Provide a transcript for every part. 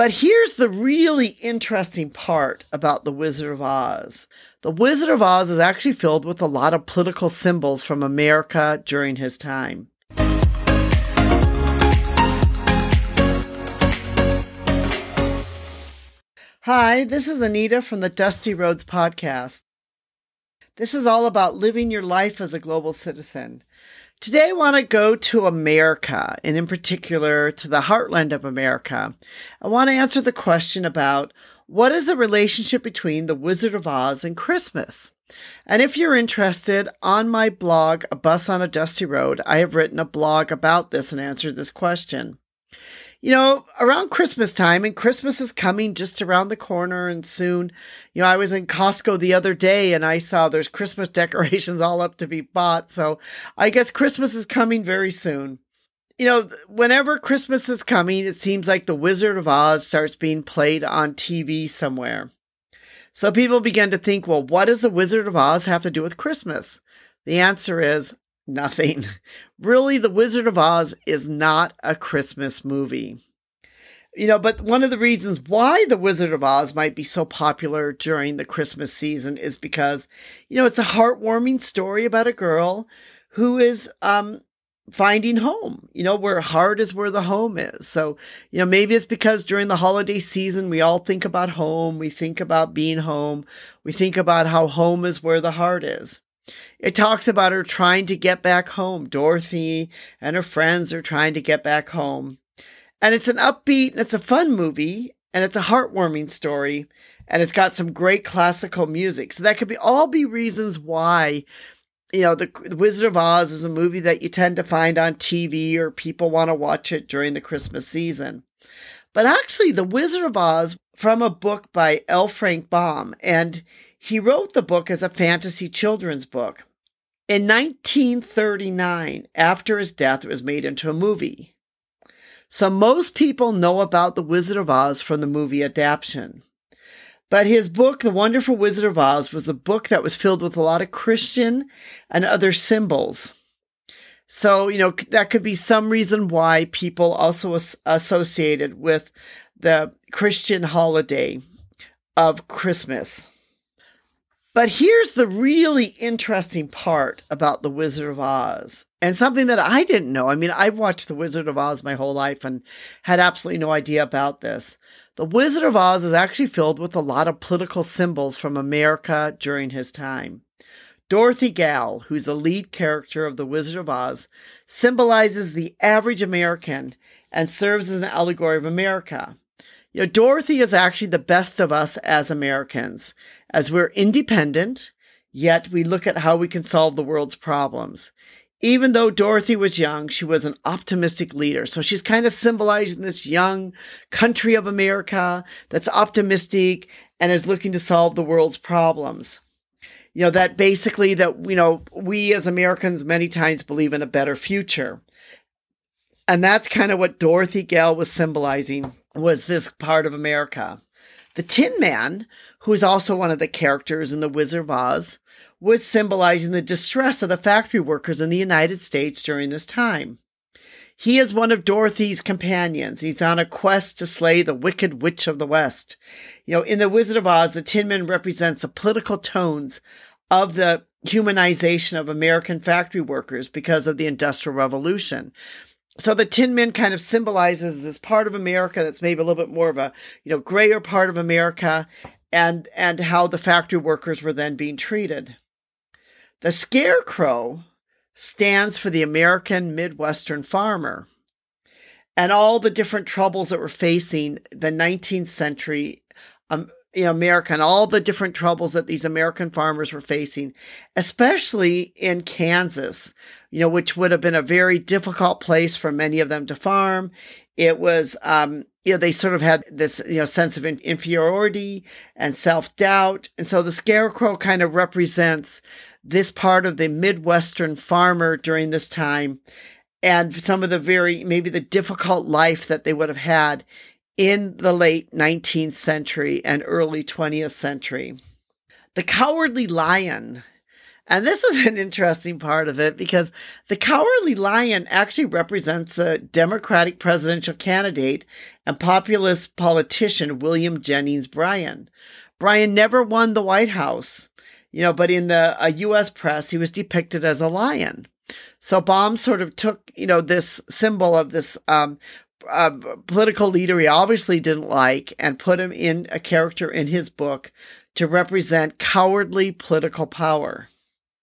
But here's the really interesting part about The Wizard of Oz. The Wizard of Oz is actually filled with a lot of political symbols from America during his time. Hi, this is Anita from the Dusty Roads Podcast. This is all about living your life as a global citizen. Today, I want to go to America, and in particular to the heartland of America. I want to answer the question about what is the relationship between The Wizard of Oz and Christmas? And if you're interested, on my blog, A Bus on a Dusty Road, I have written a blog about this and answered this question you know, around Christmas time, and Christmas is coming just around the corner and soon. You know, I was in Costco the other day and I saw there's Christmas decorations all up to be bought. So I guess Christmas is coming very soon. You know, whenever Christmas is coming, it seems like The Wizard of Oz starts being played on TV somewhere. So people begin to think, well, what does The Wizard of Oz have to do with Christmas? The answer is nothing. Really, The Wizard of Oz is not a Christmas movie. You know, but one of the reasons why The Wizard of Oz might be so popular during the Christmas season is because, you know, it's a heartwarming story about a girl who is um, finding home, you know, where heart is where the home is. So, you know, maybe it's because during the holiday season, we all think about home, we think about being home, we think about how home is where the heart is. It talks about her trying to get back home. Dorothy and her friends are trying to get back home. And it's an upbeat and it's a fun movie and it's a heartwarming story and it's got some great classical music. So that could be all be reasons why you know, the, the Wizard of Oz is a movie that you tend to find on TV or people want to watch it during the Christmas season. But actually, The Wizard of Oz from a book by L. Frank Baum, and he wrote the book as a fantasy children's book. In 1939, after his death, it was made into a movie. So most people know about The Wizard of Oz from the movie adaptation. But his book, The Wonderful Wizard of Oz, was a book that was filled with a lot of Christian and other symbols. So, you know, that could be some reason why people also associated with the Christian holiday of Christmas. But here's the really interesting part about The Wizard of Oz, and something that I didn't know. I mean, I've watched The Wizard of Oz my whole life and had absolutely no idea about this. The Wizard of Oz is actually filled with a lot of political symbols from America during his time. Dorothy Gale, who's the lead character of The Wizard of Oz, symbolizes the average American and serves as an allegory of America. You know, Dorothy is actually the best of us as Americans, as we're independent, yet we look at how we can solve the world's problems. Even though Dorothy was young, she was an optimistic leader. So she's kind of symbolizing this young country of America that's optimistic and is looking to solve the world's problems. You know, that basically that, you know, we as Americans many times believe in a better future. And that's kind of what Dorothy Gale was symbolizing was this part of America. The Tin Man, who is also one of the characters in The Wizard of Oz, was symbolizing the distress of the factory workers in the United States during this time. He is one of Dorothy's companions. He's on a quest to slay the wicked witch of the West. You know, in The Wizard of Oz, the Tin Man represents the political tones of the humanization of American factory workers because of the Industrial Revolution so the tin man kind of symbolizes this part of america that's maybe a little bit more of a you know grayer part of america and and how the factory workers were then being treated. The scarecrow stands for the american midwestern farmer. And all the different troubles that were facing the 19th century um, you know, America and all the different troubles that these American farmers were facing, especially in Kansas, you know, which would have been a very difficult place for many of them to farm. It was, um, you know, they sort of had this, you know, sense of inferiority and self doubt. And so the scarecrow kind of represents this part of the Midwestern farmer during this time and some of the very, maybe the difficult life that they would have had in the late 19th century and early 20th century. The Cowardly Lion And this is an interesting part of it because the cowardly lion actually represents a Democratic presidential candidate and populist politician William Jennings Bryan. Bryan never won the White House, you know, but in the uh, U.S. press, he was depicted as a lion. So Baum sort of took, you know, this symbol of this um, uh, political leader he obviously didn't like and put him in a character in his book to represent cowardly political power.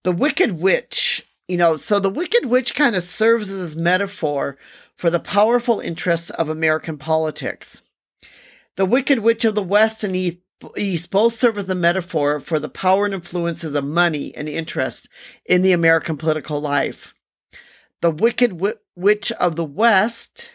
The Wicked Witch, you know, so the Wicked Witch kind of serves as metaphor for the powerful interests of American politics. The Wicked Witch of the West and East both serve as the metaphor for the power and influences of money and interest in the American political life. The Wicked Witch of the West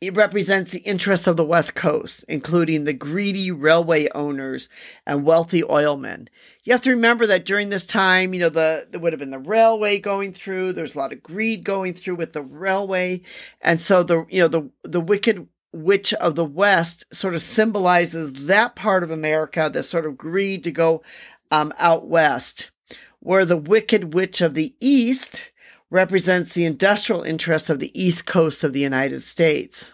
it represents the interests of the West Coast, including the greedy railway owners and wealthy oilmen. You have to remember that during this time, you know, the there would have been the railway going through. There's a lot of greed going through with the railway, and so the you know the the wicked witch of the West sort of symbolizes that part of America, that sort of greed to go um, out west, where the wicked witch of the East represents the industrial interests of the East Coast of the United States.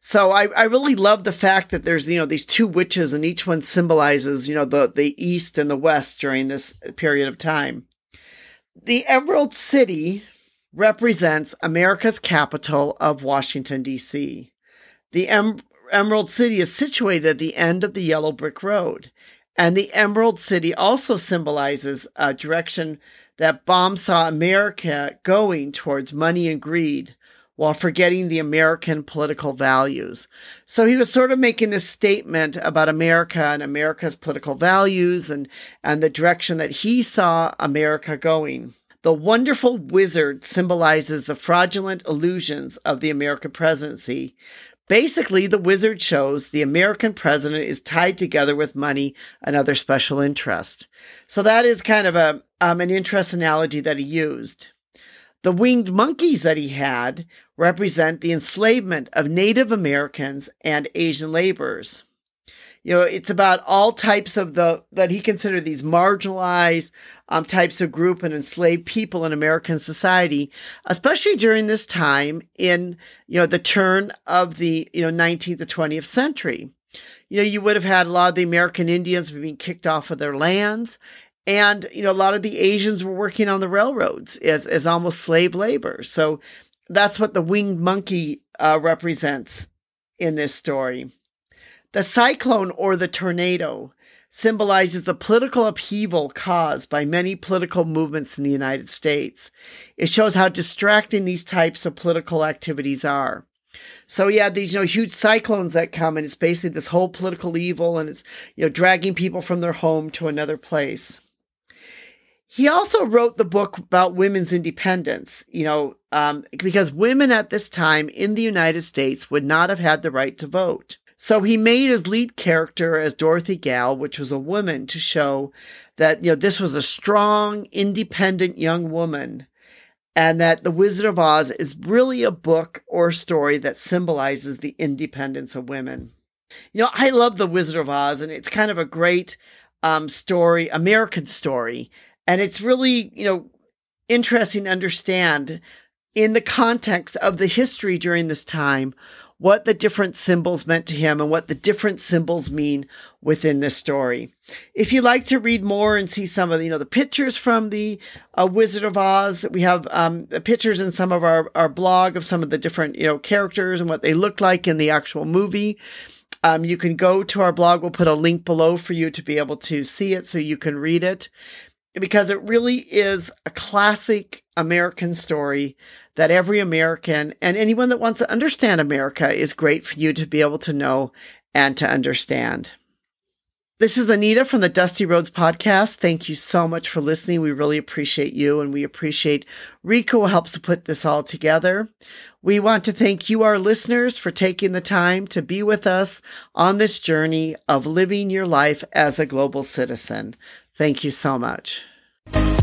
So I, I really love the fact that there's, you know, these two witches and each one symbolizes, you know, the, the East and the West during this period of time. The Emerald City represents America's capital of Washington, D.C. The em- Emerald City is situated at the end of the Yellow Brick Road. And the Emerald City also symbolizes a direction that Baum saw America going towards money and greed while forgetting the American political values. So he was sort of making this statement about America and America's political values and, and the direction that he saw America going. The wonderful wizard symbolizes the fraudulent illusions of the American presidency. Basically, the wizard shows the American president is tied together with money and other special interest. So that is kind of a um, an interest analogy that he used. The winged monkeys that he had represent the enslavement of Native Americans and Asian laborers. You know, it's about all types of the that he considered these marginalized um, types of group and enslaved people in American society, especially during this time in you know the turn of the you know 19th to 20th century. You know, you would have had a lot of the American Indians being kicked off of their lands, and, you know, a lot of the Asians were working on the railroads as, as almost slave labor. So that's what the winged monkey uh, represents in this story. The cyclone or the tornado symbolizes the political upheaval caused by many political movements in the United States. It shows how distracting these types of political activities are. So yeah, these you know huge cyclones that come, and it's basically this whole political evil, and it's you know dragging people from their home to another place. He also wrote the book about women's independence, you know, um, because women at this time in the United States would not have had the right to vote. So he made his lead character as Dorothy Gale, which was a woman, to show that, you know, this was a strong, independent young woman and that The Wizard of Oz is really a book or story that symbolizes the independence of women. You know, I love The Wizard of Oz, and it's kind of a great um, story, American story and it's really, you know, interesting to understand in the context of the history during this time what the different symbols meant to him and what the different symbols mean within this story. If you'd like to read more and see some of the, you know, the pictures from the uh, Wizard of Oz, we have um, the pictures in some of our, our blog of some of the different, you know, characters and what they look like in the actual movie. Um, you can go to our blog. We'll put a link below for you to be able to see it so you can read it because it really is a classic American story that every American and anyone that wants to understand America is great for you to be able to know and to understand. This is Anita from the Dusty Roads podcast. Thank you so much for listening. We really appreciate you and we appreciate Rico helps to put this all together. We want to thank you, our listeners, for taking the time to be with us on this journey of living your life as a global citizen. Thank you so much. Bye.